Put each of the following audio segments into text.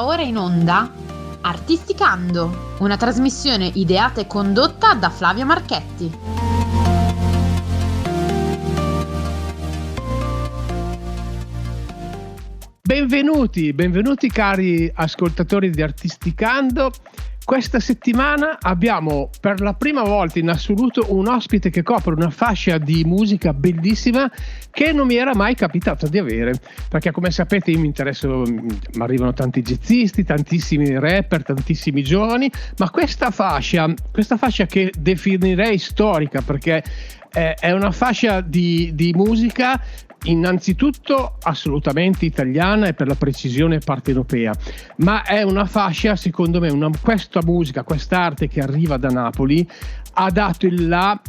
Ora in onda Artisticando, una trasmissione ideata e condotta da Flavio Marchetti. Benvenuti, benvenuti cari ascoltatori di Artisticando. Questa settimana abbiamo per la prima volta in assoluto un ospite che copre una fascia di musica bellissima che non mi era mai capitato di avere, perché come sapete io mi interesso, mi arrivano tanti jazzisti, tantissimi rapper, tantissimi giovani, ma questa fascia, questa fascia che definirei storica perché è una fascia di, di musica innanzitutto assolutamente italiana e per la precisione partenopea, ma è una fascia, secondo me, una, questa musica, quest'arte che arriva da Napoli ha dato il là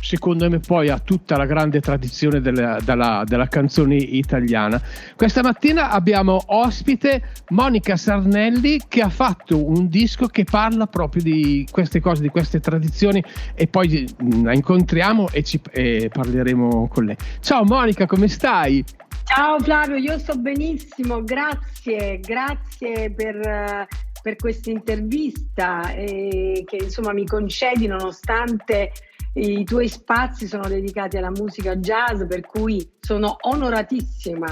secondo me poi ha tutta la grande tradizione della, della, della, canzone italiana. Questa mattina abbiamo ospite Monica Sarnelli che ha fatto un disco che parla proprio di queste cose, di queste tradizioni e poi mm, la incontriamo e, ci, e parleremo con lei. Ciao Monica, come stai? Ciao Flavio, io sto benissimo, grazie, grazie per, per questa intervista eh, che insomma mi concedi nonostante i tuoi spazi sono dedicati alla musica jazz, per cui sono onoratissima.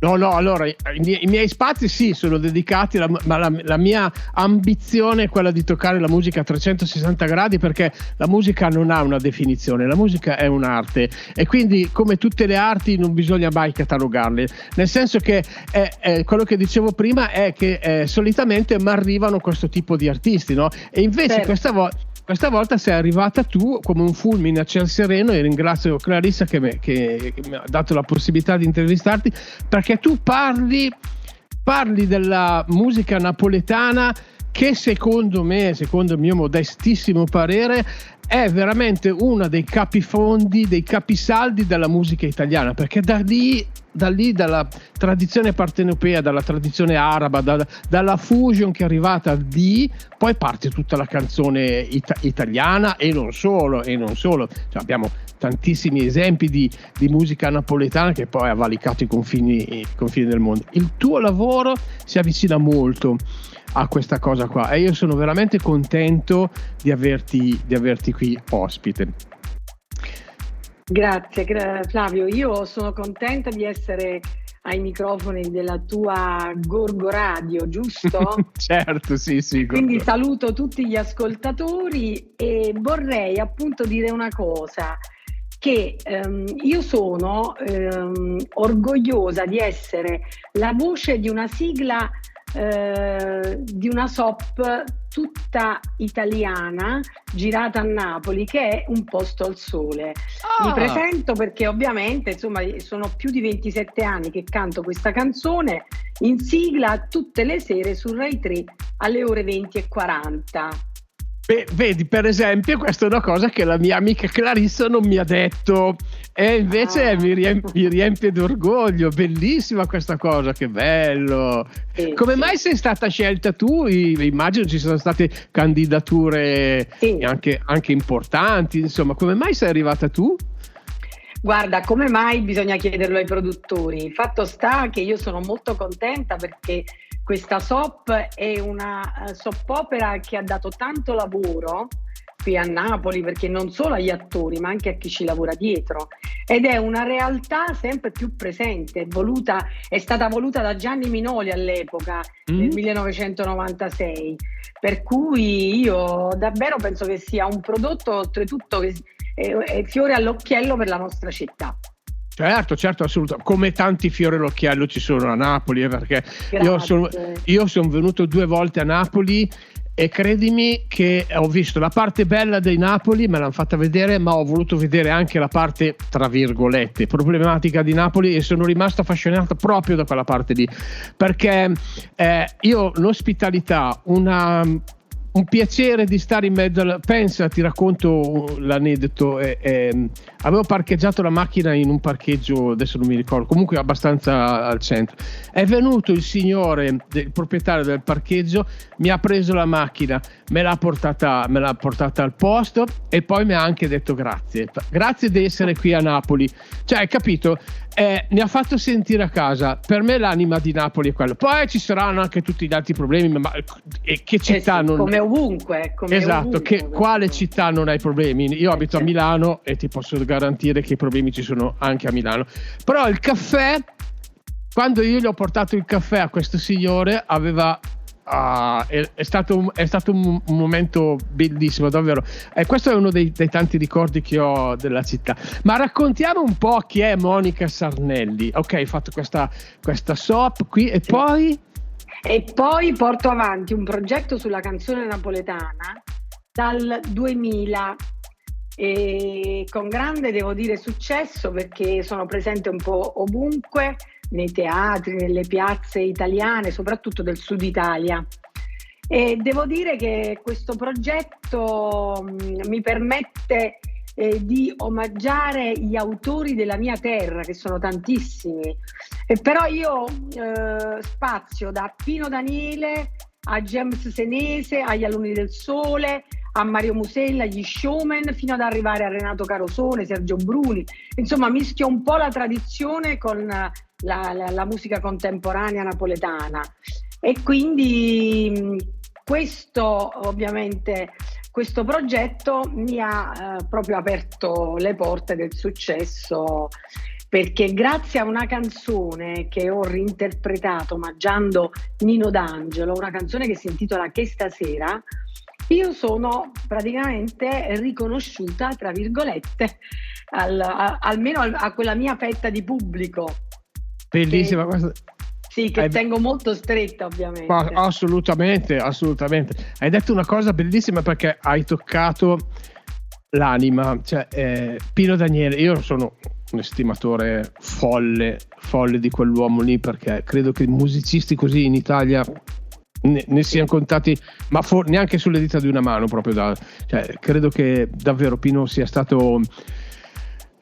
No, no, allora i miei, i miei spazi sì sono dedicati, la, ma la, la, mia ambizione è quella di toccare la musica a 360 gradi perché la musica non ha una definizione, la musica è un'arte e quindi come tutte le arti non bisogna mai catalogarle, nel senso che è, è, quello che dicevo prima è che eh, solitamente mi arrivano questo tipo di artisti, no? E invece certo. questa volta questa volta sei arrivata tu come un fulmine a ciel sereno e ringrazio Clarissa che, me, che, che mi ha dato la possibilità di intervistarti perché tu parli, parli della musica napoletana che secondo me, secondo il mio modestissimo parere, è veramente uno dei capifondi, dei capisaldi della musica italiana, perché da lì, da lì dalla tradizione partenopea, dalla tradizione araba, da, dalla fusion che è arrivata lì, poi parte tutta la canzone it- italiana e non solo, e non solo. Cioè abbiamo tantissimi esempi di, di, musica napoletana che poi ha valicato i confini, i confini del mondo. Il tuo lavoro si avvicina molto a questa cosa qua e io sono veramente contento di averti, di averti qui ospite. Grazie Flavio, io sono contenta di essere ai microfoni della tua Gorgo Radio, giusto? certo, sì, sì. Gorgo. Quindi saluto tutti gli ascoltatori e vorrei appunto dire una cosa che ehm, io sono ehm, orgogliosa di essere la voce di una sigla eh, di una SOP tutta italiana girata a Napoli che è Un posto al sole. Oh. Mi ah. presento perché ovviamente insomma sono più di 27 anni che canto questa canzone in sigla tutte le sere su Rai 3 alle ore 20 e 40. Beh, vedi, per esempio, questa è una cosa che la mia amica Clarissa non mi ha detto e invece ah. mi, riempie, mi, riempie, d'orgoglio. Bellissima questa cosa, che bello. Sì, Come sì. mai sei stata scelta tu? Immagino ci sono state candidature sì. anche, anche importanti, insomma, come mai sei arrivata tu? Guarda, come mai bisogna chiederlo ai produttori? Il fatto sta che io sono molto contenta perché questa SOP è una uh, soap opera che ha dato tanto lavoro qui a Napoli perché non solo agli attori ma anche a chi ci lavora dietro ed è una realtà sempre più presente, è, voluta, è stata voluta da Gianni Minoli all'epoca mm. nel 1996 per cui io davvero penso che sia un prodotto oltretutto che è, è fiore all'occhiello per la nostra città. Certo, certo, assolutamente. Come tanti fiori all'occhiello ci sono a Napoli, eh, perché io sono, io sono venuto due volte a Napoli e credimi che ho visto la parte bella dei Napoli, me l'hanno fatta vedere, ma ho voluto vedere anche la parte, tra virgolette, problematica di Napoli e sono rimasto affascinato proprio da quella parte lì, perché eh, io l'ospitalità, una un piacere di stare in mezzo. Alla... Pensa, ti racconto l'aneddoto. Eh, eh, avevo parcheggiato la macchina in un parcheggio, adesso non mi ricordo, comunque abbastanza al centro. È venuto il signore, il proprietario del parcheggio, mi ha preso la macchina, me l'ha portata, me l'ha portata al posto e poi mi ha anche detto grazie. Grazie di essere qui a Napoli. Cioè, hai capito? Eh, mi ha fatto sentire a casa. Per me l'anima di Napoli è quello. Poi ci saranno anche tutti gli altri problemi, ma e che città eh sì, non... Come ovunque. Come esatto, ovunque, che, quale città non ha i problemi? Io abito a certo. Milano e ti posso garantire che i problemi ci sono anche a Milano. Però il caffè, quando io gli ho portato il caffè a questo signore, aveva Ah, è, è, stato, un, è, stato un, momento bellissimo, davvero. E questo è uno dei, dei, tanti ricordi che ho della città. Ma raccontiamo un po' chi è Monica Sarnelli. Ok, hai fatto questa, questa SOP qui e poi. E poi porto avanti un progetto sulla canzone napoletana dal 2000 e con grande, devo dire, successo perché sono presente un po' ovunque nei teatri, nelle piazze italiane, soprattutto del sud Italia. E devo dire che questo progetto mi permette eh, di omaggiare gli autori della mia terra, che sono tantissimi. E però io eh, spazio da Pino Daniele a James Senese, agli Alunni del Sole, a Mario Musella, agli showman, fino ad arrivare a Renato Carosone, Sergio Bruni. Insomma, mischio un po' la tradizione con la, la, la musica contemporanea napoletana. E quindi questo ovviamente questo progetto mi ha eh, proprio aperto le porte del successo perché grazie a una canzone che ho reinterpretato omaggiando Nino D'Angelo, una canzone che si intitola Che stasera, io sono praticamente riconosciuta, tra virgolette, al, a, almeno a, a, quella mia fetta di pubblico. Bellissima che. Sì, che Hai... tengo molto stretta ovviamente. Ma, assolutamente, assolutamente. Hai detto una cosa bellissima perché hai toccato l'anima. Cioè, eh, Pino Daniele, io sono un estimatore folle, folle di quell'uomo lì perché credo che musicisti così in Italia ne, ne siano contati, ma for- neanche sulle dita di una mano proprio da, cioè, credo che davvero Pino sia stato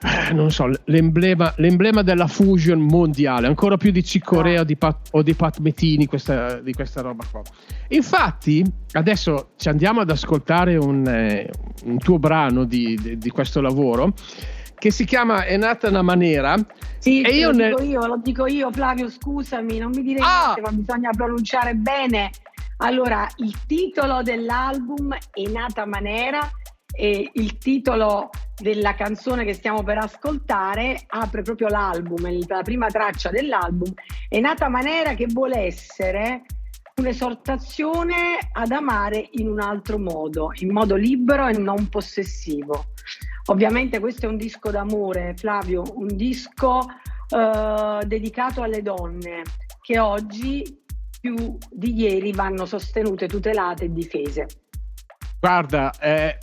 eh, non so, l'emblema, l'emblema, della fusion mondiale, ancora più di Cicorea di Pat, o di Pat Metini, questa, di questa roba qua. Infatti, adesso ci andiamo ad ascoltare un, eh, un tuo brano di, di, di questo lavoro che si chiama È nata una maniera. Sì, e io lo, ne... dico io, lo dico io, Flavio, scusami, non mi dire ah! niente, ma bisogna pronunciare bene. Allora, il titolo dell'album è Nata Manera e il titolo della canzone che stiamo per ascoltare apre proprio l'album, la prima traccia dell'album. È Nata Manera che vuole essere un'esortazione ad amare in un altro modo, in modo libero e non possessivo. Ovviamente questo è un disco d'amore, Flavio, un disco eh, dedicato alle donne che oggi più di ieri vanno sostenute, tutelate e difese. Guarda, eh,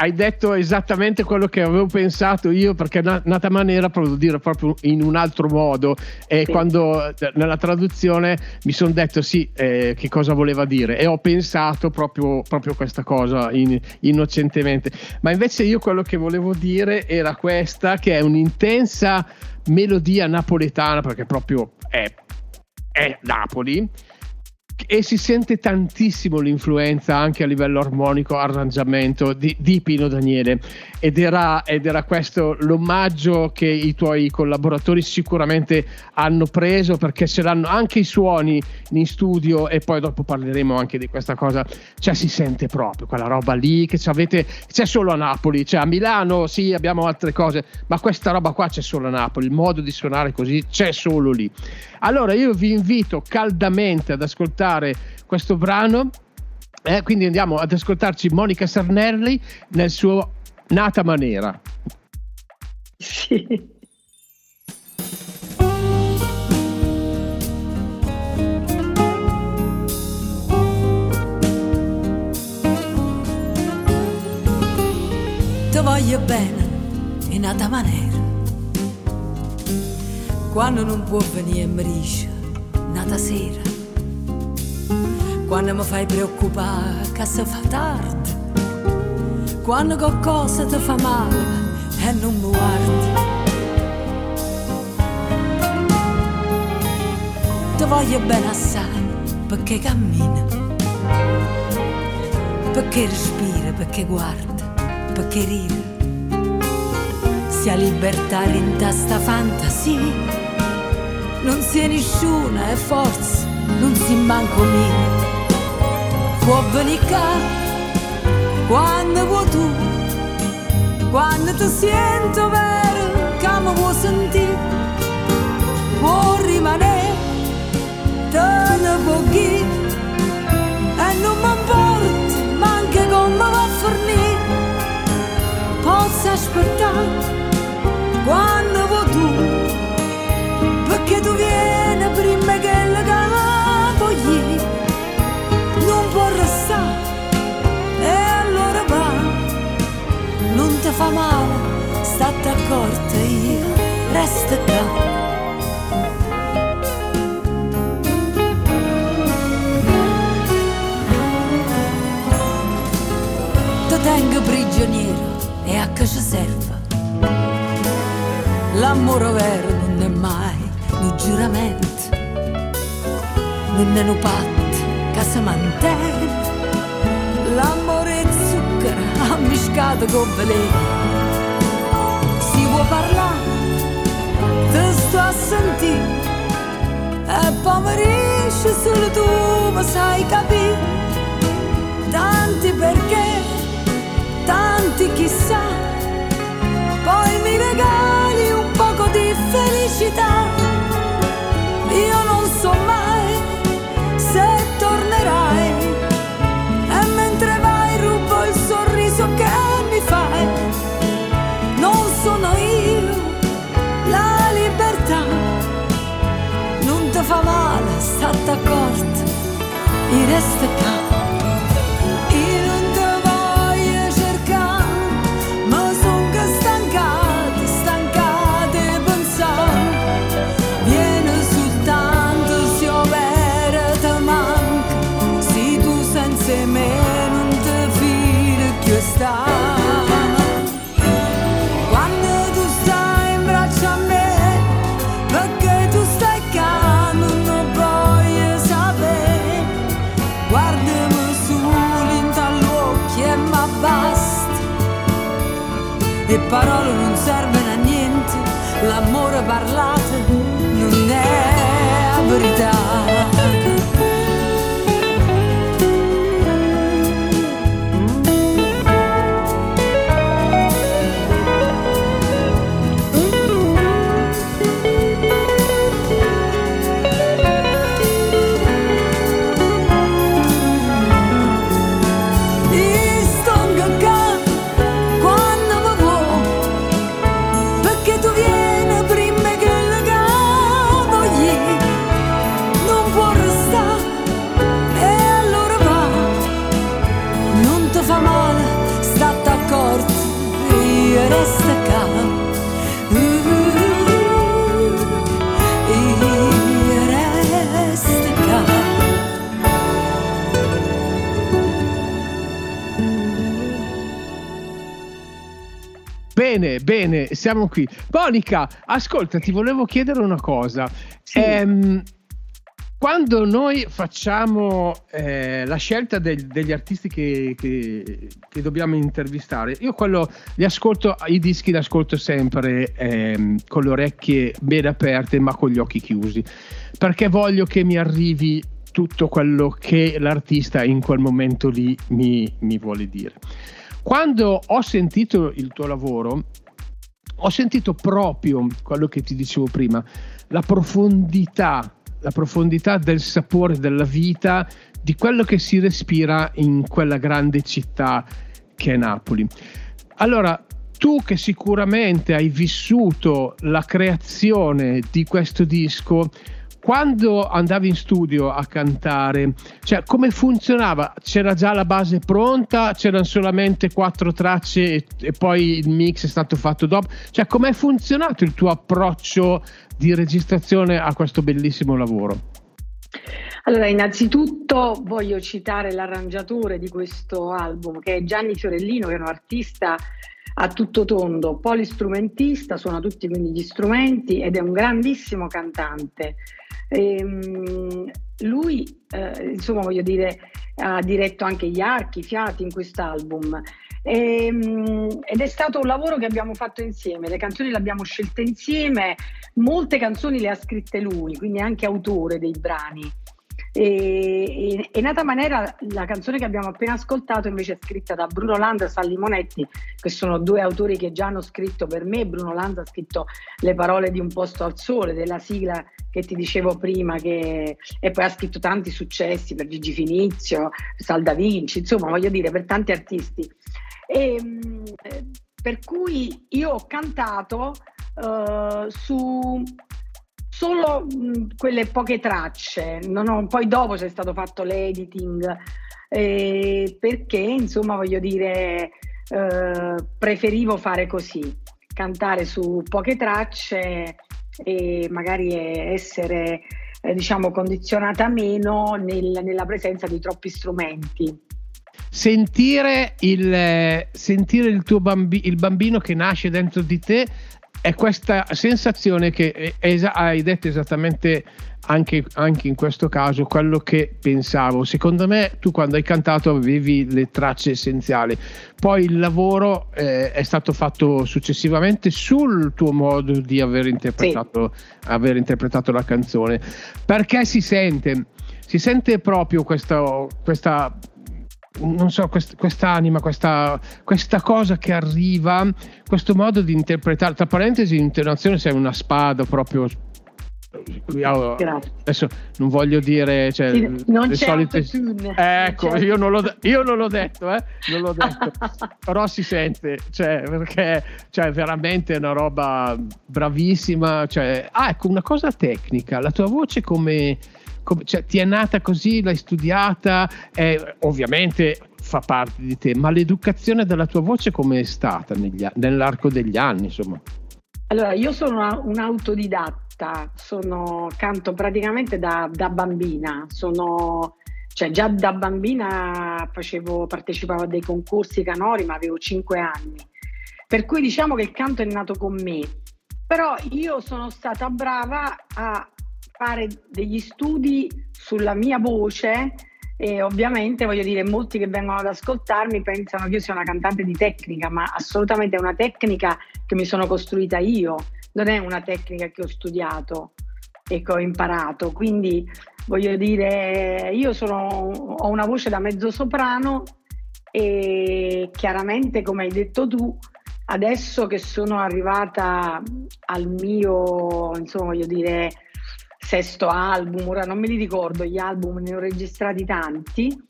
hai detto esattamente quello che avevo pensato io perché nata maniera volevo dire proprio in un altro modo. E sì. quando nella traduzione mi sono detto sì eh, che cosa voleva dire. E ho pensato proprio, proprio questa cosa in, innocentemente. Ma invece io quello che volevo dire era questa che è un'intensa melodia napoletana perché proprio è, è Napoli e si sente tantissimo l'influenza anche a livello armonico, arrangiamento di, di Pino Daniele ed era, ed era, questo l'omaggio che i tuoi collaboratori sicuramente hanno preso perché ce l'hanno anche i suoni in studio e poi dopo parleremo anche di questa cosa, cioè si sente proprio quella roba lì che avete, c'è solo a Napoli, cioè a Milano sì abbiamo altre cose, ma questa roba qua c'è solo a Napoli, il modo di suonare così c'è solo lì. Allora io vi invito caldamente ad ascoltare questo brano. Eh, quindi andiamo ad ascoltarci Monica Sarnelli nel suo Nata Manera. Sì. Ti voglio bene in nata maniera quando non può venire mi dice nata sera quando mi fai preoccupare che si fa tardi quando qualcosa ti fa male e non mi guardi. Ti voglio bene assai perché cammina, perché respira, perché guarda, perché ride. Sia libertà in testa fantasia non si è nessuna e forse non si manco mia. Può venire quando vuoi tu, quando ti sento vero che mi vuoi sentire, può rimanere, te ne pochi e non mi importa manca come va a fornire, posso aspettare quando vuoi tu perché tu vieni prima che la cavogli non può restare e allora va non ti fa male state accorta io resta qua. Tengo prigioniero e a che ci serve l'amore vero non è mai un giuramento, un patto che si mantiene, l'amore e zucchero ammiscato con veleno. Si può parlare, ti sto a sentire, e poverisce solo tu mi sai capire, tanti perché, tanti chissà, poi mi regali un poco di felicità male, state accorta, il resto parole Bene, bene, siamo qui. Monica, ascolta, ti volevo chiedere una cosa. Sì. Ehm, quando noi facciamo eh, la scelta del, degli artisti che, che, che, dobbiamo intervistare, io quello li ascolto, i dischi li ascolto sempre ehm, con le orecchie ben aperte ma con gli occhi chiusi, perché voglio che mi arrivi tutto quello che l'artista in quel momento lì mi, mi vuole dire. Quando ho sentito il tuo lavoro, ho sentito proprio quello che ti dicevo prima, la profondità, la profondità del sapore della vita, di quello che si respira in quella grande città che è Napoli. Allora, tu che sicuramente hai vissuto la creazione di questo disco, quando andavi in studio a cantare, cioè come funzionava? C'era già la base pronta, c'erano solamente quattro tracce e, e poi il mix è stato fatto dopo? Cioè com'è funzionato il tuo approccio di registrazione a questo bellissimo lavoro? Allora, innanzitutto voglio citare l'arrangiatore di questo album, che è Gianni Fiorellino, che è un artista a tutto tondo, polistrumentista, suona tutti quindi gli strumenti ed è un grandissimo cantante. Ehm, lui, eh, insomma, voglio dire, ha diretto anche gli archi, i fiati in quest'album. Ehm, ed è stato un lavoro che abbiamo fatto insieme, le canzoni le abbiamo scelte insieme, molte canzoni le ha scritte lui, quindi anche autore dei brani. E, e, Nata Manera, la canzone che abbiamo appena ascoltato, invece è scritta da Bruno Landa e Salli Monetti, che sono due autori che già hanno scritto per me. Bruno Landa ha scritto le parole di Un posto al sole, della sigla che ti dicevo prima, che... e poi ha scritto tanti successi per Gigi Finizio, Salda Vinci, insomma, voglio dire, per tanti artisti. E, per cui io ho cantato uh, su solo mh, quelle poche tracce, ho, poi dopo c'è stato fatto l'editing, eh, perché insomma voglio dire, eh, preferivo fare così, cantare su poche tracce e magari essere eh, diciamo condizionata meno nel, nella presenza di troppi strumenti. Sentire il, sentire il tuo bambi, il bambino che nasce dentro di te è questa sensazione che es- hai detto esattamente anche, anche, in questo caso quello che pensavo. Secondo me tu quando hai cantato avevi le tracce essenziali, poi il lavoro eh, è stato fatto successivamente sul tuo modo di aver interpretato, sì. aver interpretato la canzone, perché si sente, si sente proprio questa, questa non so, quest, quest'anima, questa, questa, cosa che arriva, questo modo di interpretare, tra parentesi, l'intonazione sei una spada proprio. Adesso non voglio dire cioè, non le solite. Ecco, io non, l'ho, io non l'ho detto, eh? non l'ho detto. però si sente, cioè, perché cioè, veramente è una roba bravissima. Cioè, ah, ecco, una cosa tecnica, la tua voce come come, cioè, ti è nata così, l'hai studiata, eh, ovviamente fa parte di te, ma l'educazione della tua voce come è stata negli, nell'arco degli anni? Insomma? Allora, io sono un'autodidatta, sono, canto praticamente da, da bambina, sono, cioè già da bambina facevo, partecipavo a dei concorsi canori, ma avevo 5 anni. Per cui diciamo che il canto è nato con me. Però io sono stata brava a fare degli studi sulla mia voce e ovviamente voglio dire, molti che vengono ad ascoltarmi pensano che io sia una cantante di tecnica, ma assolutamente è una tecnica che mi sono costruita io, non è una tecnica che ho studiato e che ho imparato. Quindi voglio dire, io sono, ho una voce da mezzo soprano e chiaramente, come hai detto tu, adesso che sono arrivata al mio, insomma, voglio dire, sesto album, ora non me li ricordo gli album, ne ho registrati tanti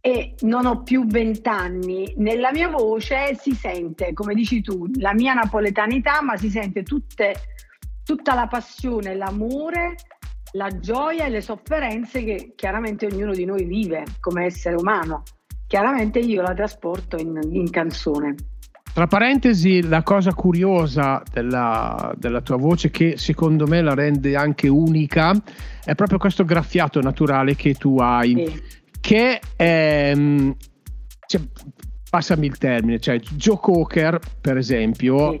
e non ho più vent'anni. Nella mia voce si sente, come dici tu, la mia napoletanità, ma si sente tutte, tutta la passione, l'amore, la gioia e le sofferenze che chiaramente ognuno di noi vive come essere umano. Chiaramente io la trasporto in, in canzone. Tra parentesi, la cosa curiosa della, della, tua voce, che secondo me la rende anche unica, è proprio questo graffiato naturale che tu hai, sì. che è. Ehm, cioè, passami il termine, cioè Joe Cocker, per esempio, sì.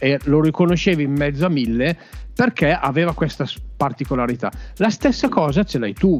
eh, lo riconoscevi in mezzo a mille perché aveva questa particolarità. La stessa cosa ce l'hai tu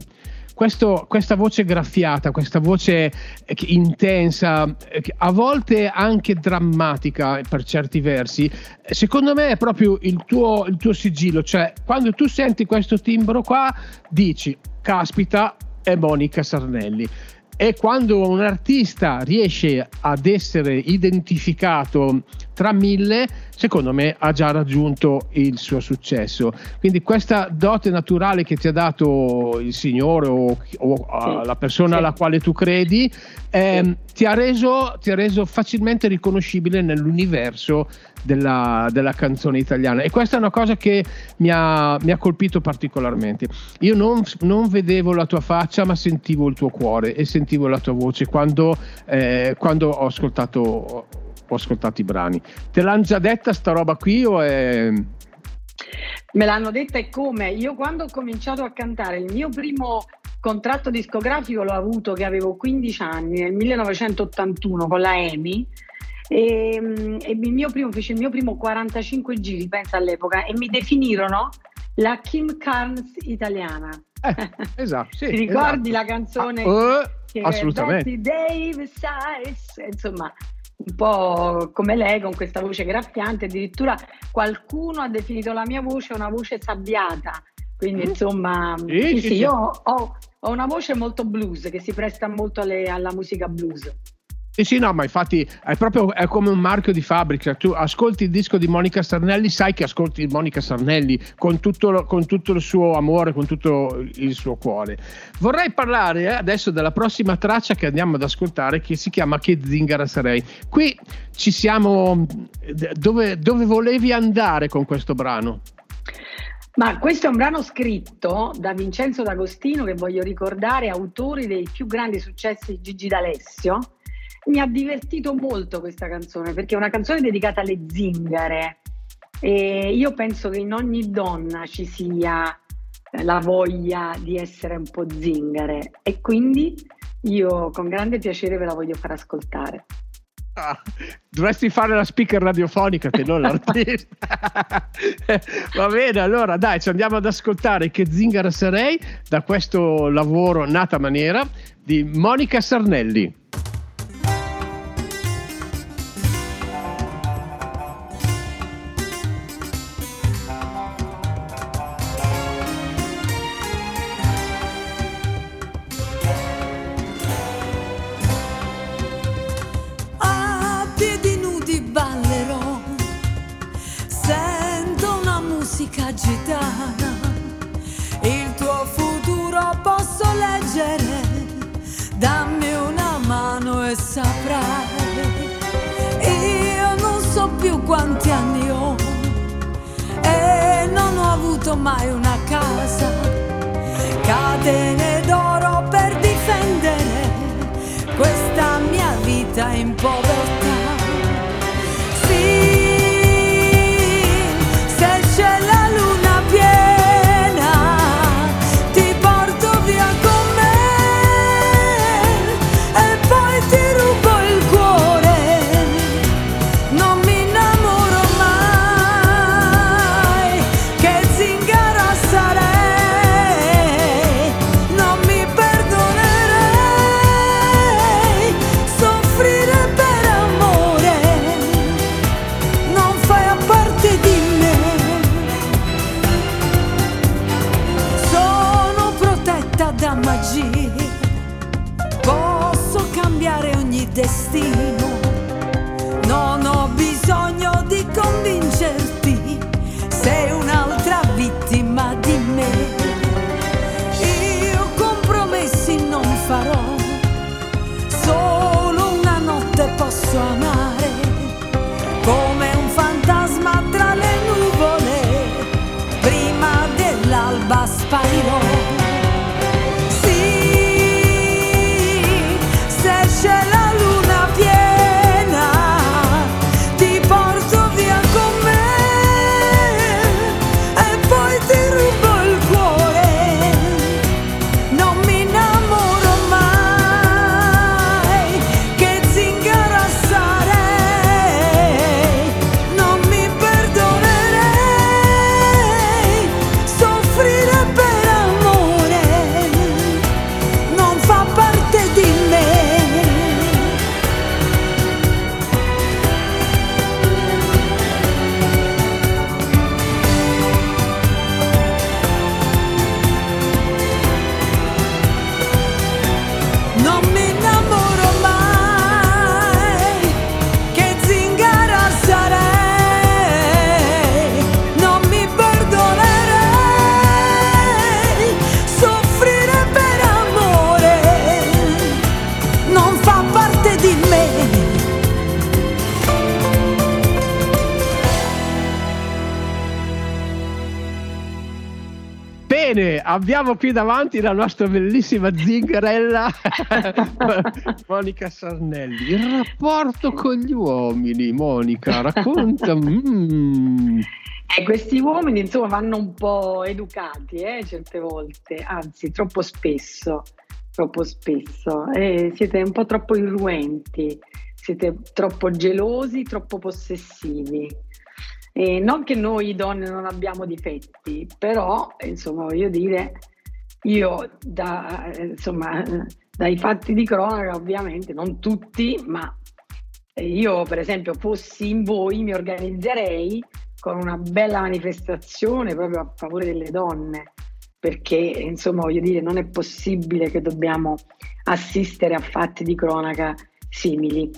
questo, questa voce graffiata, questa voce eh, intensa, eh, a volte anche drammatica per certi versi, eh, secondo me è proprio il tuo, il tuo sigillo, cioè quando tu senti questo timbro qua dici, caspita, è Monica Sarnelli. E quando un artista riesce ad essere identificato tra mille, secondo me ha già raggiunto il suo successo. Quindi questa dote naturale che ti ha dato il Signore o, o sì, la persona sì. alla quale tu credi, eh, sì. ti, ha reso, ti, ha reso, facilmente riconoscibile nell'universo della, della, canzone italiana. E questa è una cosa che mi ha, mi ha colpito particolarmente. Io non, non, vedevo la tua faccia, ma sentivo il tuo cuore e sentivo la tua voce quando, eh, quando ho ascoltato ho ascoltato i brani. Te l'hanno già detta sta roba qui o è... Me l'hanno detta e come? Io quando ho cominciato a cantare il mio primo contratto discografico l'ho avuto che avevo 15 anni nel 1981 con la EMI E, e il mio primo, fece il mio primo 45 giri, pensa all'epoca, e mi definirono la Kim Carnes italiana. Eh, esatto, sì, Ti ricordi esatto. la canzone? Ah, che assolutamente. Betty Davis, Size, insomma, un po' come lei con questa voce graffiante, addirittura qualcuno ha definito la mia voce una voce sabbiata. Quindi, Mm. insomma, Sì, sì, sì, io ho, ho una voce molto blues che si presta molto alle- alla musica blues. Sì, sì, no, ma infatti è proprio è come un marchio di fabbrica. Tu ascolti il disco di Monica Sarnelli, sai che ascolti Monica Sarnelli con tutto, con tutto il suo amore, con tutto il suo cuore. Vorrei parlare eh, adesso della prossima traccia che andiamo ad ascoltare, che si chiama Che zingara sarei. Qui ci siamo. Dove, dove volevi andare con questo brano? Ma questo è un brano scritto da Vincenzo D'Agostino, che voglio ricordare, autore dei più grandi successi di Gigi D'Alessio. Mi ha divertito molto questa canzone perché è una canzone dedicata alle zingare e io penso che in ogni donna ci sia eh, la voglia di essere un po' zingare e quindi io con grande piacere ve la voglio far ascoltare. Ah, dovresti fare la speaker radiofonica che non l'artista. Va bene, allora dai, ci andiamo ad ascoltare che zingara sarei da questo lavoro nata maniera di Monica Sarnelli. Saprai, io non so più quanti anni ho e non ho avuto mai una casa, catene d'oro per difendere questa mia vita in povertà. Abbiamo qui davanti la nostra bellissima zingarella Monica Sarnelli. Il rapporto con gli uomini, Monica, racconta. mm. Eh, questi uomini insomma vanno un po' educati eh, certe volte, anzi troppo spesso, troppo spesso. Eh, siete un po' troppo irruenti, siete troppo gelosi, troppo possessivi. E non che noi donne non abbiamo difetti, però insomma voglio dire, io da, insomma, dai fatti di cronaca ovviamente, non tutti, ma io per esempio fossi in voi mi organizzerei con una bella manifestazione proprio a favore delle donne, perché insomma voglio dire non è possibile che dobbiamo assistere a fatti di cronaca simili.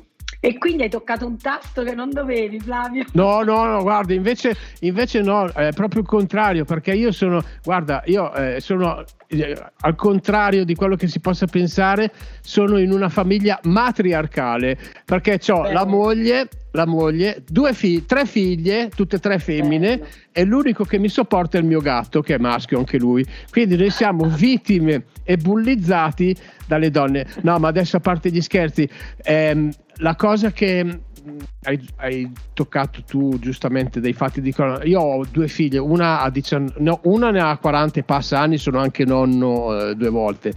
E quindi hai toccato un tasto che non dovevi, Flavio. No, no, no, guarda, invece, invece no, è proprio il contrario, perché io sono, guarda, io eh, sono eh, al contrario di quello che si possa pensare, sono in una famiglia matriarcale, perché ho la moglie, la moglie, due figli, tre figlie, tutte e tre femmine, Bello. e l'unico che mi sopporta è il mio gatto, che è maschio anche lui. Quindi noi siamo vittime e bullizzati dalle donne. No, ma adesso a parte gli scherzi, ehm, la cosa che mm, hai, hai, toccato tu giustamente dei fatti di cronaca. Io ho due figlie, una, ha 19, no, una ne ha 40 e passa anni, sono anche nonno eh, due volte.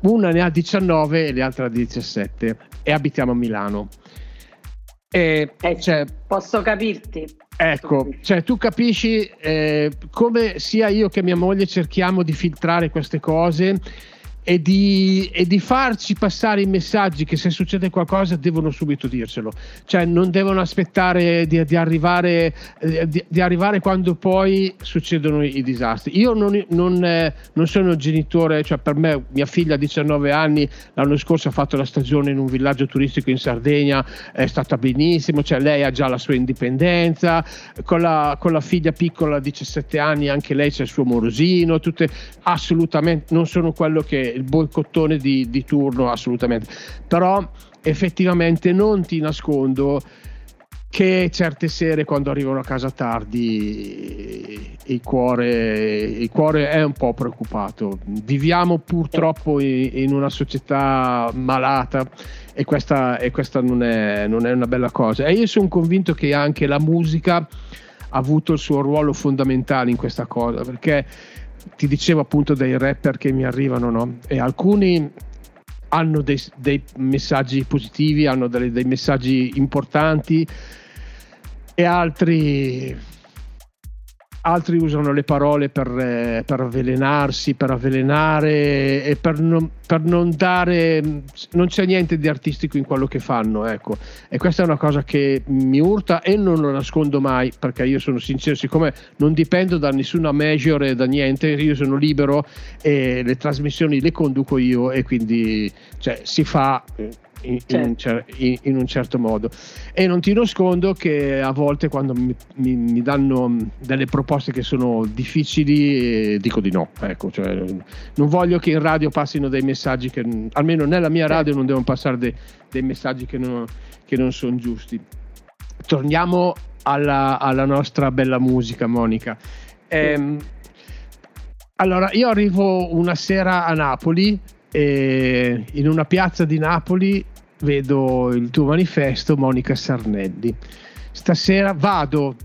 Una ne ha 19 e l'altra ha 17 e abitiamo a Milano. E, eh, cioè, posso capirti. Ecco, cioè tu capisci eh, come sia io che mia moglie cerchiamo di filtrare queste cose e di, e di, farci passare i messaggi che se succede qualcosa devono subito dircelo, cioè non devono aspettare di, di, arrivare, eh, di, di arrivare, quando poi succedono i, disastri. Io non, non, eh, non, sono genitore, cioè per me mia figlia ha 19 anni, l'anno scorso ha fatto la stagione in un villaggio turistico in Sardegna, è stata benissimo, cioè lei ha già la sua indipendenza, con la, con la figlia piccola 17 anni anche lei c'è il suo morosino, tutte assolutamente non sono quello che il boicottone di, di turno assolutamente, però effettivamente non ti nascondo che certe sere quando arrivano a casa tardi il cuore, il cuore è un po' preoccupato. Viviamo purtroppo in, una società malata e questa, e questa non, è, non, è, una bella cosa. E io sono convinto che anche la musica ha avuto il suo ruolo fondamentale in questa cosa, perché ti dicevo appunto dei rapper che mi arrivano, no? E alcuni hanno dei, dei messaggi positivi, hanno dei, dei messaggi importanti e altri altri usano le parole per, eh, per avvelenarsi, per avvelenare e per non, per non, dare, non c'è niente di artistico in quello che fanno, ecco. E questa è una cosa che mi urta e non lo nascondo mai perché io sono sincero, siccome non dipendo da nessuna major e da niente, io sono libero e le trasmissioni le conduco io e quindi cioè, si fa eh, in, certo. in, in, un certo modo. E non ti nascondo che a volte quando mi, mi, mi danno delle proposte che sono difficili, eh, dico di no. Ecco, cioè, non voglio che in radio passino dei messaggi che, almeno nella mia radio, certo. non devono passare dei, dei messaggi che non, che non sono giusti. Torniamo alla, alla, nostra bella musica, Monica. Ehm, allora, io arrivo una sera a Napoli e in una piazza di Napoli vedo il tuo manifesto Monica Sarnelli. Stasera vado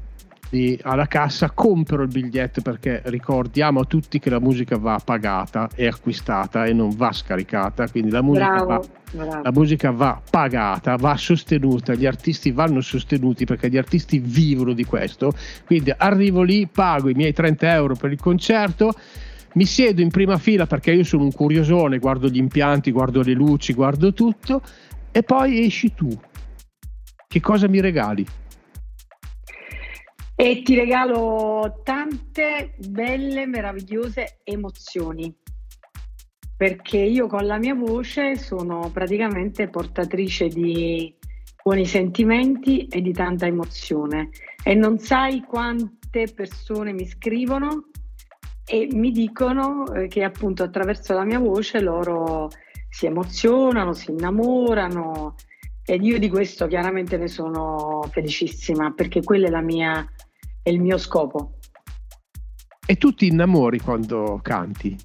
alla cassa, compro il biglietto perché ricordiamo a tutti che la musica va pagata e acquistata e non va scaricata, quindi la musica, bravo, va, bravo. la musica va pagata, va sostenuta, gli artisti vanno sostenuti perché gli artisti vivono di questo, quindi arrivo lì, pago i miei 30 euro per il concerto mi siedo in prima fila perché io sono un curiosone, guardo gli impianti, guardo le luci, guardo tutto e poi esci tu. Che cosa mi regali? E ti regalo tante belle, meravigliose emozioni. Perché io con la mia voce sono praticamente portatrice di buoni sentimenti e di tanta emozione. E non sai quante persone mi scrivono e mi dicono eh, che appunto attraverso la mia voce loro si emozionano, si innamorano ed io di questo chiaramente ne sono felicissima perché quello è, mia, è il mio scopo. E tu ti innamori quando canti?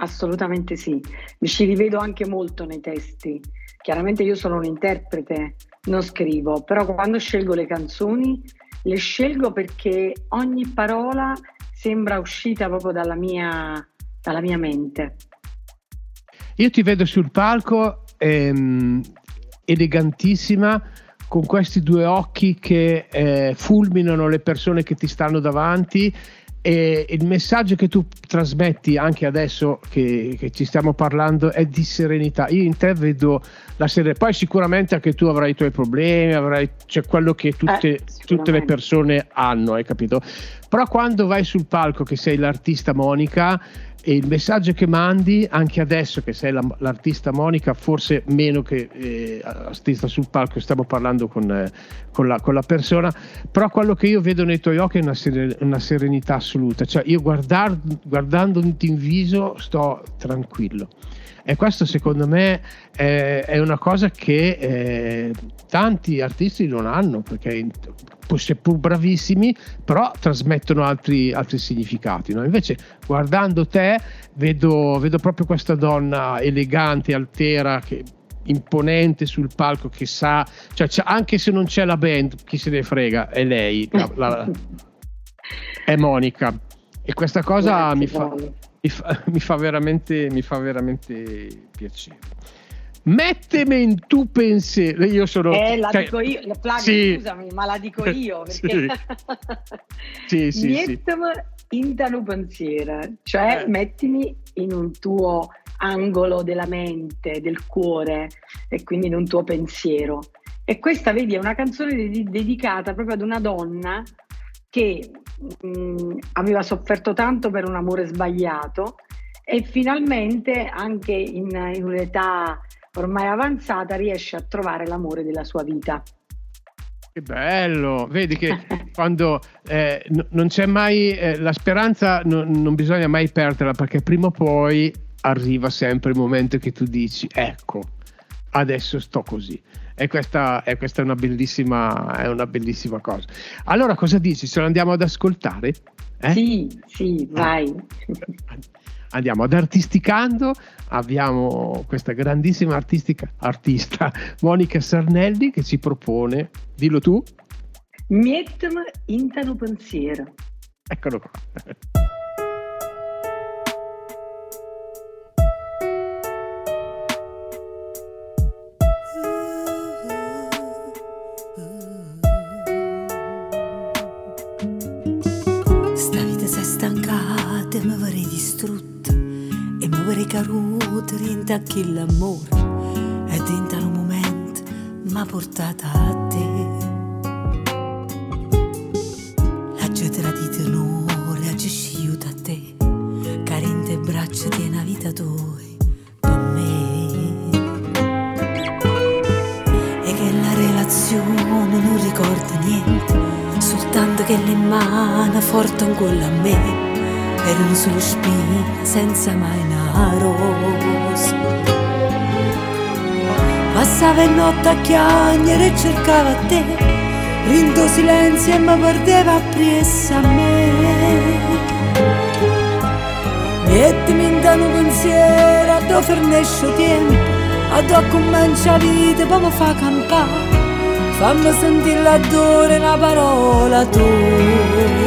Assolutamente sì, mi ci rivedo anche molto nei testi. Chiaramente io sono un interprete, non scrivo, però quando scelgo le canzoni le scelgo perché ogni parola sembra uscita proprio dalla mia, dalla mia mente. Io ti vedo sul palco ehm, elegantissima con questi due occhi che eh, fulminano le persone che ti stanno davanti e il messaggio che tu trasmetti anche adesso che, che, ci stiamo parlando è di serenità. Io in te vedo la serenità. Poi sicuramente anche tu avrai i tuoi problemi, avrai cioè quello che tutte, eh, tutte le persone hanno, hai capito? Però quando vai sul palco che sei l'artista Monica e il messaggio che mandi anche adesso che sei la, l'artista Monica forse meno che eh, artista sul palco stiamo parlando con, eh, con, la, con, la, persona però quello che io vedo nei tuoi occhi è una, seren- una serenità assoluta. Cioè io guardar, guardandoti in viso sto tranquillo e questo secondo me è, è una cosa che eh, tanti artisti non hanno perché seppur bravissimi però trasmettono altri, altri significati no? invece guardando te vedo, vedo, proprio questa donna elegante altera che imponente sul palco che sa cioè, anche se non c'è la band chi se ne frega è lei la, la, è Monica e questa cosa mi fa, mi fa, mi fa, veramente, mi fa veramente piacere. Metteme in tu pensiero. Io sono. Eh, la cioè, dico io, Flavio, sì. scusami, ma la dico io perché. sì, sì, Metteme sì. in tu pensiero, cioè eh. mettimi in un tuo angolo della mente, del cuore e quindi in un tuo pensiero. E questa, vedi, è una canzone dedicata proprio ad una donna che mh, mm, aveva sofferto tanto per un amore sbagliato e finalmente anche in, in un'età ormai avanzata riesce a trovare l'amore della sua vita. Che bello, vedi che quando eh, n- non c'è mai eh, la speranza, n- non bisogna mai perderla perché prima o poi arriva sempre il momento che tu dici ecco, adesso sto così. E questa, e questa è, una è, una bellissima, cosa. Allora, cosa dici? Se lo andiamo ad ascoltare? Eh? Sì, sì, vai. Andiamo ad Artisticando, abbiamo questa grandissima artistica, artista Monica Sarnelli che ci propone, dillo tu. Miettem intano pensiero. Eccolo qua. caduto rintacchi l'amore e in un momento m'ha portata a te. La cetera di tenore ha gesciuto a te, carente braccia di una vita tua. E che non ricorda niente, soltanto che le mani forte ancora a me erano solo spine senza mai una rosa. Passava in notte a chiagnere e cercava te, rindo silenzio e mi perdeva appresso a me. Mettimi in un pensiero, a dove fernesce tempo, a dove comincia la vita, poi mi fa campare, fammi sentire l'adore una parola tua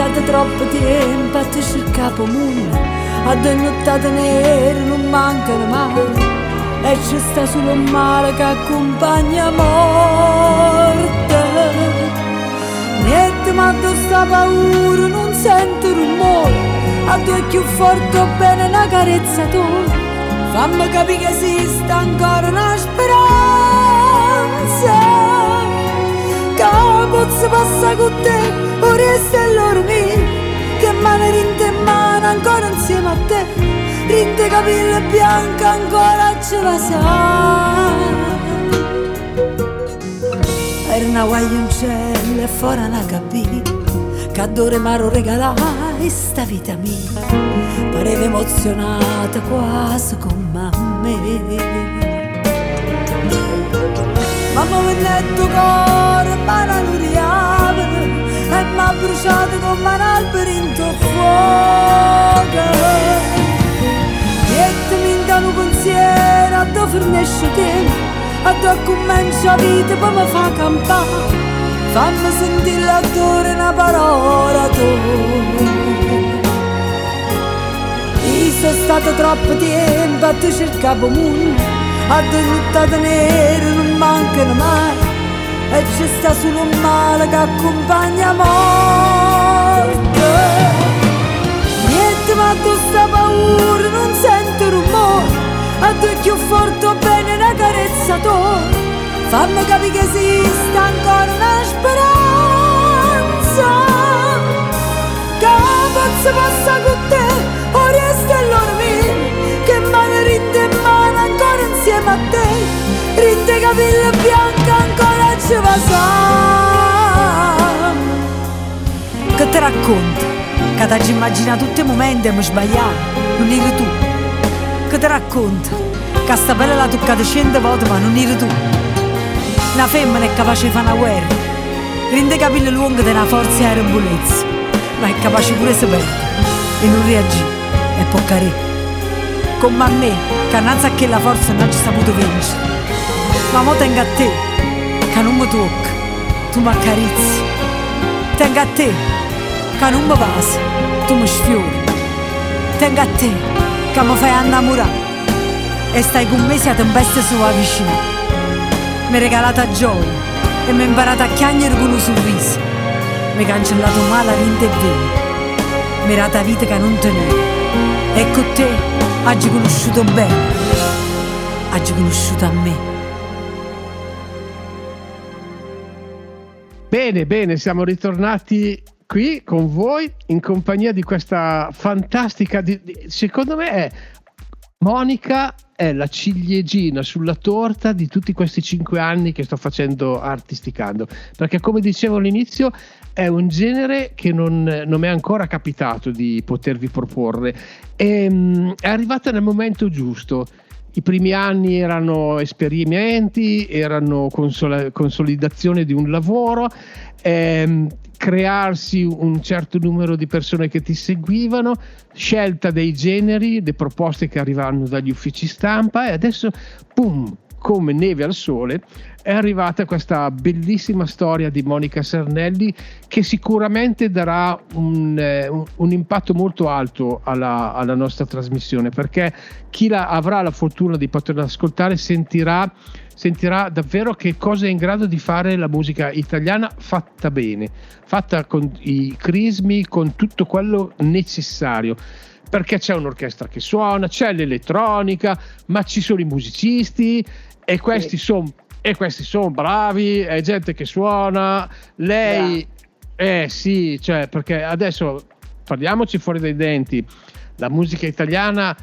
stato troppo tempo a te cercare mondo a due nottate nere non mancano mai. E c'è sta solo un male che accompagna morte. Niente ma sta paura non sento rumore. A due più forte o bene una carezza tu fammi capire che esiste ancora una speranza rinde capille bianche ancora ce la sa. Era una guaglioncella e fuori una cabina, che adore maro regalai sta vita mia, pareva emozionata quasi con me. Mamma vennetto cuore, ma non riapre E m'ha bruciato come un albero in tuo fuoco Un pensiero, a dove finisce tempo A dove comincia la vita, poi mi fa campare. Fammi sentire l'odore, una parola tua sono stato troppo tempo a te cercavo mondo, a te nero non mancano mai, e c'è sta solo un male che accompagna morte. Niente ma tu sta paura, non sento rumore, a te più forte bene una carezza tua, fammi capire che esiste ancora una speranza, che posso passare con te, o resta e dormire, che mano rinde in mano ancora insieme a te, rinde capelli bianca ancora ci va. Che ti racconto? Che ti immagina tutti i momenti e mi sbagliavo, non eri tu. Che ti racconto? Che sta bella l'ha toccata cento volte ma non eri tu. Una femmina è capace di fare una guerra, rende capelli lunghi di una forza e arevolezza, ma è capace pure di perdere e non reagire e può carire. Come a me, che innanzi a che la forza non ci ha saputo vincere. Ma mo tengo a te, che non mi tocca, tu mi accarezzi. Tengo a te, che non mi passa, tu mi sfiori. Tengo a te, che mi fai innamorare. E stai con me sia tempesta sua vicina. Mi hai regalato gioia e mi hai imparato a chiagnere con un sorriso. Mi cancellato male rinte e vero. Mi la vita che non tenevo. E con te oggi conosciuto bene. Oggi conosciuto a me. Bene, bene, siamo ritornati qui con voi in compagnia di questa fantastica, di, di, secondo me è Monica è la ciliegina sulla torta di tutti questi cinque anni che sto facendo artisticando, perché come dicevo all'inizio è un genere che non, non mi è ancora capitato di potervi proporre e um, è arrivata nel momento giusto. I primi anni erano esperimenti, erano consol- consolidazione di un lavoro, ehm, crearsi un certo numero di persone che ti seguivano, scelta dei generi, le proposte che arrivavano dagli uffici stampa e adesso, boom, come neve al sole, è arrivata questa bellissima storia di Monica Sernelli che sicuramente darà un, eh, un, un impatto molto alto alla, alla, nostra trasmissione perché chi la, avrà la fortuna di poterla ascoltare sentirà, sentirà davvero che cosa è in grado di fare la musica italiana fatta bene, fatta con i crismi, con tutto quello necessario. Perché c'è un'orchestra che suona, c'è l'elettronica, ma ci sono i musicisti e questi sono e questi sono bravi, è gente che suona, lei... Eh sì, cioè, perché adesso parliamoci fuori dai denti, la musica italiana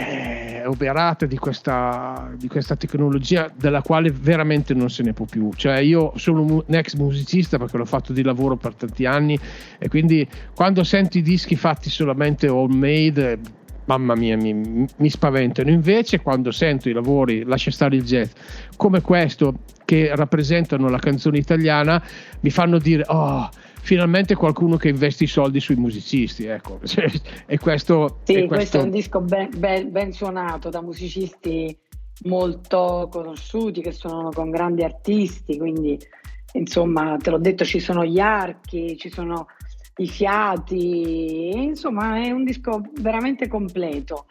è oberata di questa, di questa tecnologia della quale veramente non se ne può più. Cioè io sono un ex musicista perché l'ho fatto di lavoro per tanti anni e quindi quando sento i dischi fatti solamente homemade mamma mia, mi, mi, spaventano. Invece, quando sento i lavori, lascia stare il jazz, come questo, che rappresentano la canzone italiana, mi fanno dire: Oh, finalmente qualcuno che investe i soldi sui musicisti. Ecco. e questo, sì, e questo... questo è un disco ben, ben, ben suonato da musicisti molto conosciuti che suonano con grandi artisti, quindi insomma, te l'ho detto, ci sono gli archi, ci sono i fiati, insomma è un disco veramente completo.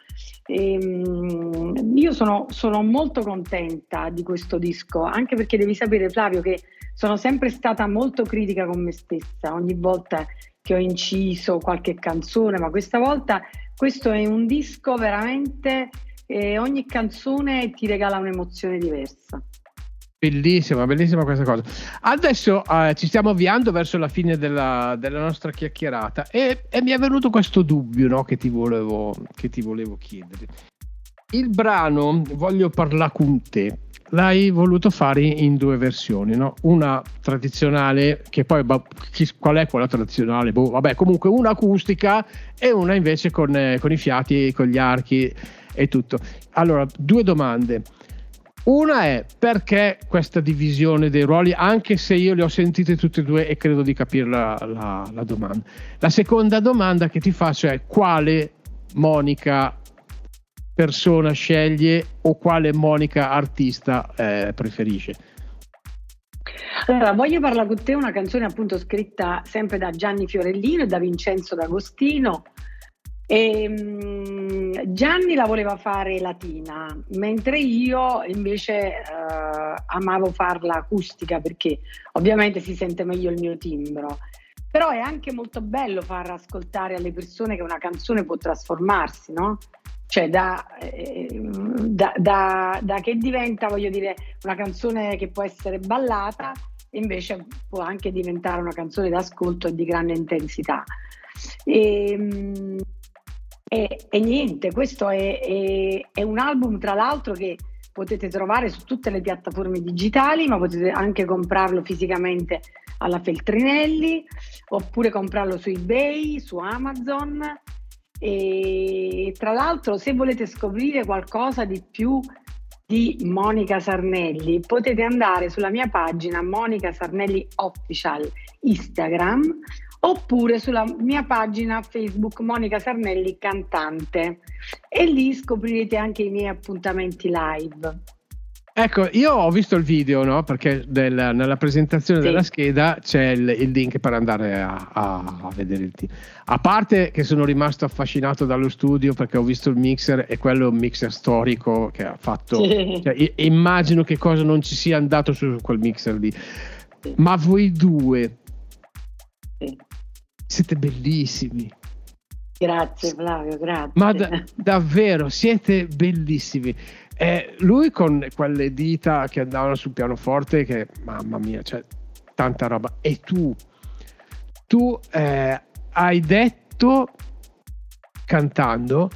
E, um, io sono, sono, molto contenta di questo disco, anche perché devi sapere Flavio che sono sempre stata molto critica con me stessa, ogni volta che ho inciso qualche canzone, ma questa volta questo è un disco veramente, eh, ogni canzone ti regala un'emozione diversa. Bellissima, bellissima questa cosa. Adesso eh, ci stiamo avviando verso la fine della, della nostra chiacchierata e, e, mi è venuto questo dubbio no, che, ti volevo, che ti volevo chiedere. Il brano Voglio parlare con te l'hai voluto fare in due versioni, no? una tradizionale, che poi qual è quella tradizionale? Boh, vabbè, comunque una acustica e una invece con, eh, con i fiati, con gli archi e tutto. Allora, due domande. Una è perché questa divisione dei ruoli, anche se io le ho sentite tutte e due e credo di capire la, la, la domanda. La seconda domanda che ti faccio è quale Monica persona sceglie o quale Monica artista eh, preferisce? Allora, voglio parlare con te una canzone appunto scritta sempre da Gianni Fiorellino e da Vincenzo D'Agostino E, um, Gianni la voleva fare latina, mentre io invece uh, amavo farla acustica perché ovviamente si sente meglio il mio timbro. Però è anche molto bello far ascoltare alle persone che una canzone può trasformarsi, no? Cioè da, eh, da, da, da che diventa, voglio dire, una canzone che può essere ballata invece può anche diventare una canzone d'ascolto di grande intensità. E, ehm, e, e niente, questo è, è, è, un album tra l'altro che potete trovare su tutte le piattaforme digitali, ma potete anche comprarlo fisicamente alla Feltrinelli oppure comprarlo su eBay, su Amazon. E tra l'altro, se volete scoprire qualcosa di più di Monica Sarnelli, potete andare sulla mia pagina Monica Sarnelli Official Instagram oppure sulla mia pagina Facebook Monica Sarnelli Cantante e lì scoprirete anche i miei appuntamenti live. Ecco, io ho visto il video, no? Perché del, nella presentazione sì. della scheda c'è il, il, link per andare a, a, a vedere il team. A parte che sono rimasto affascinato dallo studio perché ho visto il mixer e quello è un mixer storico che ha fatto. Sì. Cioè, immagino che cosa non ci sia andato su quel mixer lì. Sì. Ma voi due siete bellissimi. Grazie Flavio, grazie. Ma da, davvero, siete bellissimi. Eh, lui con quelle dita che andavano sul pianoforte, che mamma mia, cioè tanta roba. E tu, tu eh, hai detto cantando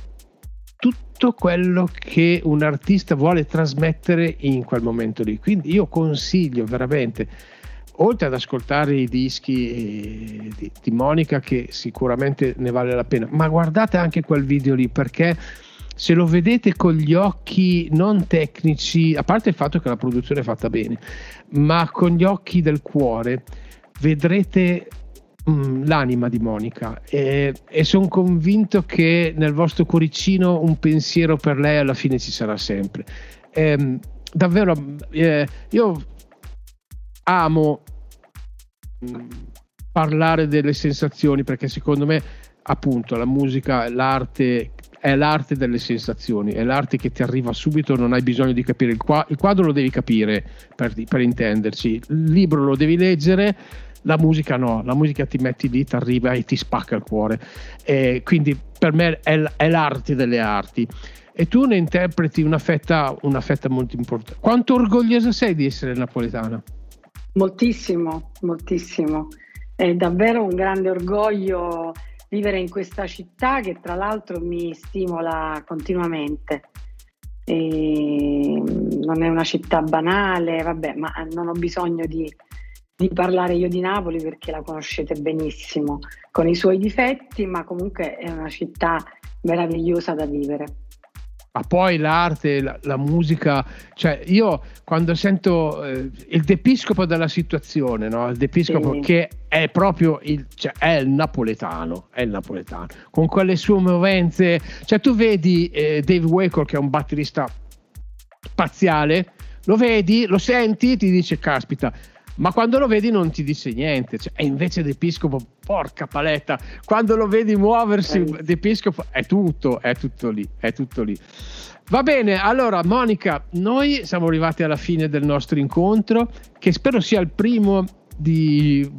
tutto quello che un artista vuole trasmettere in quel momento lì. Quindi io consiglio veramente oltre ad ascoltare i dischi eh, di, di, Monica che sicuramente ne vale la pena ma guardate anche quel video lì perché se lo vedete con gli occhi non tecnici a parte il fatto che la produzione è fatta bene ma con gli occhi del cuore vedrete mm, l'anima di Monica. E, e sono convinto che nel vostro cuoricino un pensiero per lei alla fine ci sarà sempre. Eh, davvero eh, io amo mm, parlare delle sensazioni perché secondo me appunto la musica, l'arte è l'arte delle sensazioni, è l'arte che ti arriva subito, non hai bisogno di capire il, quadro, il quadro lo devi capire per, per, intenderci, il libro lo devi leggere, la musica no, la musica ti metti lì, ti arriva e ti spacca il cuore. E quindi per me è, è l'arte delle arti e tu ne interpreti una fetta, una fetta molto importante. Quanto orgogliosa sei di essere napoletana? Moltissimo, moltissimo. È davvero un grande orgoglio vivere in questa città che tra l'altro mi stimola continuamente. E non è una città banale, vabbè, ma non ho bisogno di, di parlare io di Napoli perché la conoscete benissimo, con i suoi difetti, ma comunque è una città meravigliosa da vivere ma poi l'arte, la, la, musica, cioè io quando sento eh, il depiscopo della situazione, no? il depiscopo sì. che è proprio il, cioè, è il napoletano, è il napoletano, con quelle sue movenze, cioè tu vedi eh, Dave Wakel che è un batterista spaziale, lo vedi, lo senti, ti dice caspita, ma quando lo vedi non ti dice niente. Cioè, e invece D'Episcopo, porca paletta, quando lo vedi muoversi, D'Episcopo è tutto, è tutto lì, è tutto lì. Va bene, allora Monica, noi siamo arrivati alla fine del nostro incontro, che spero sia il primo di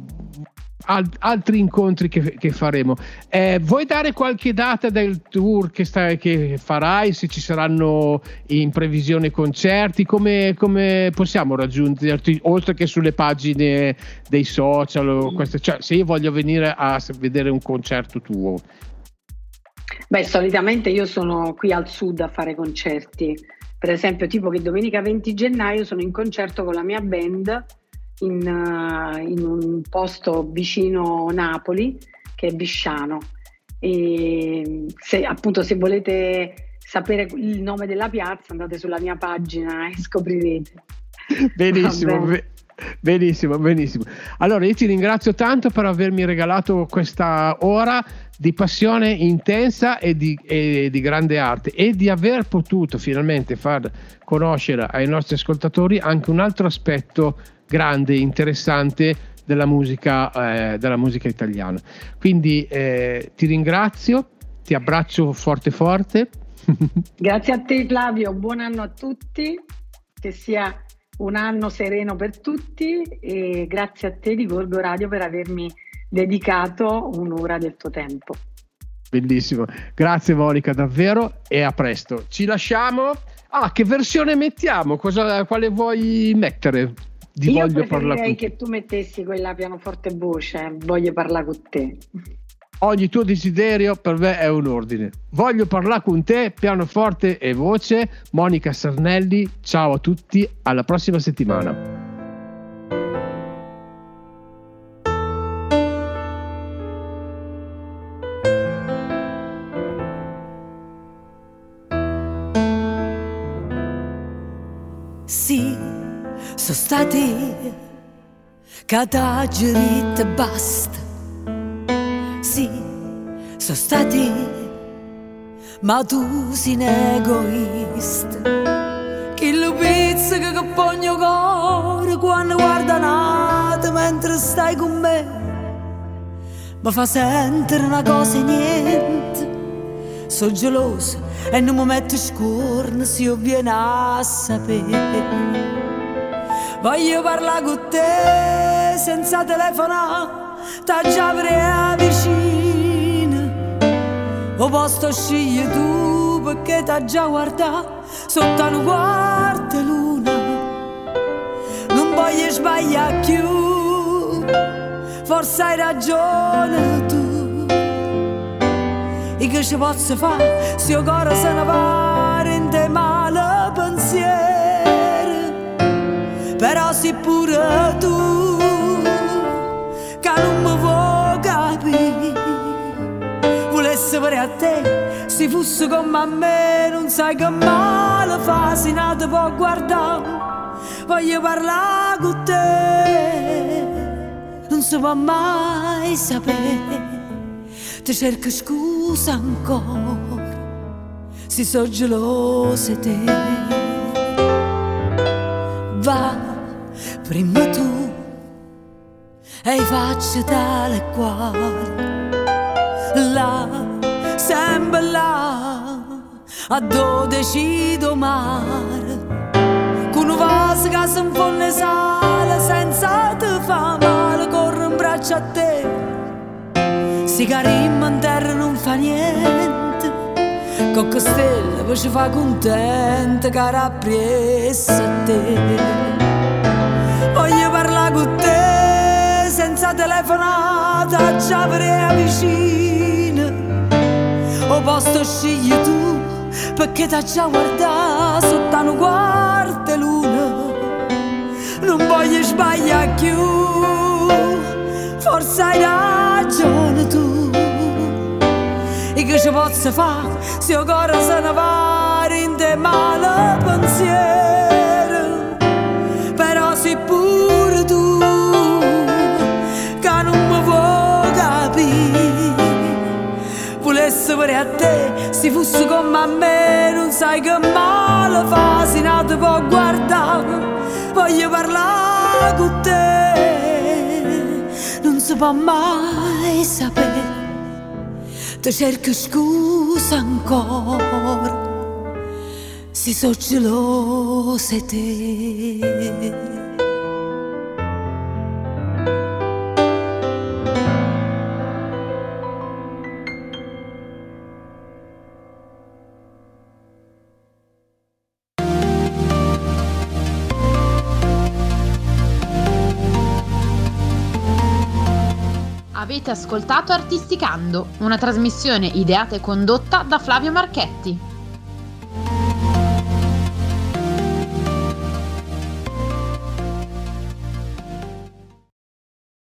altri incontri che, che faremo. Eh, vuoi dare qualche data del tour che, stai, che, farai? Se ci saranno in previsione concerti? Come, come, possiamo raggiungerti oltre che sulle pagine dei social? Queste, cioè, se io voglio venire a vedere un concerto tuo. Beh, solitamente io sono qui al sud a fare concerti. Per esempio, tipo che domenica 20 gennaio sono in concerto con la mia band in, uh, in un posto vicino Napoli che è Bisciano. E se, appunto se volete sapere il nome della piazza andate sulla mia pagina e scoprirete. Benissimo. Benissimo, benissimo. Allora io ti ringrazio tanto per avermi regalato questa ora di passione intensa e di, e di, grande arte e di aver potuto finalmente far conoscere ai nostri ascoltatori anche un altro aspetto grande, interessante della musica, eh, della musica italiana. Quindi eh, ti ringrazio ti abbraccio forte forte. Grazie a te Flavio, buon anno a tutti, che sia un anno sereno per tutti e grazie a te di Gorgo Radio per avermi dedicato un'ora del tuo tempo. Bellissimo, grazie Monica davvero e a presto. Ci lasciamo. Ah, che versione mettiamo? Cosa, quale vuoi mettere? Di Io voglio preferirei che tu mettessi quella pianoforte voce, voglio parlare con te. Ogni tuo desiderio per me è un ordine. Voglio parlare con te, pianoforte e voce. Monica Sarnelli, ciao a tutti, alla prossima settimana. Sì, sono stati cadageri e basta sono stati, ma tu sei un egoista. Chi lo pizza che pogno cuore quando guarda nato mentre stai con me, mi fa sentire una cosa e niente. Sono geloso e non mi metto scorno se io viene a sapere. Voglio parlare con te senza telefonare t'ha già vicino o posto scegli tu perché t'ha già guardato. Sotto una quarta luna. Non voglio sbagliare più. Forse hai ragione tu. E che ci posso fare se io cuore se ne va in te male pensiero. Però sei pure pure a te. Se fosse come a me non sai che male fa se ti può guardare. Voglio parlare con te. Non si può mai sapere. Ti cerco scusa ancora. Se sono gelosa te. Va prima tu. E facce tale quale a dodici do mare con un vaso che si infonde sale senza te fa male corre un braccio a te. Si in terra non fa niente. Con che stelle poi ci fa contenta cara appresso a te. Voglio parlare con te senza telefonata già avrei vicino o posto scegli tu perché t'ha già guardato sotto una quarta luna non voglio sbagliare più forse hai ragione tu. E che ci posso fare se io cuore se ne va in te male pensiero volesse pure a te se fosse come a me non sai che male fa se non ti può guardare voglio parlare con te. Non si può mai sapere ti cerco scusa ancora se so gelosa te ascoltato Artisticando, una trasmissione ideata e condotta da Flavio Marchetti.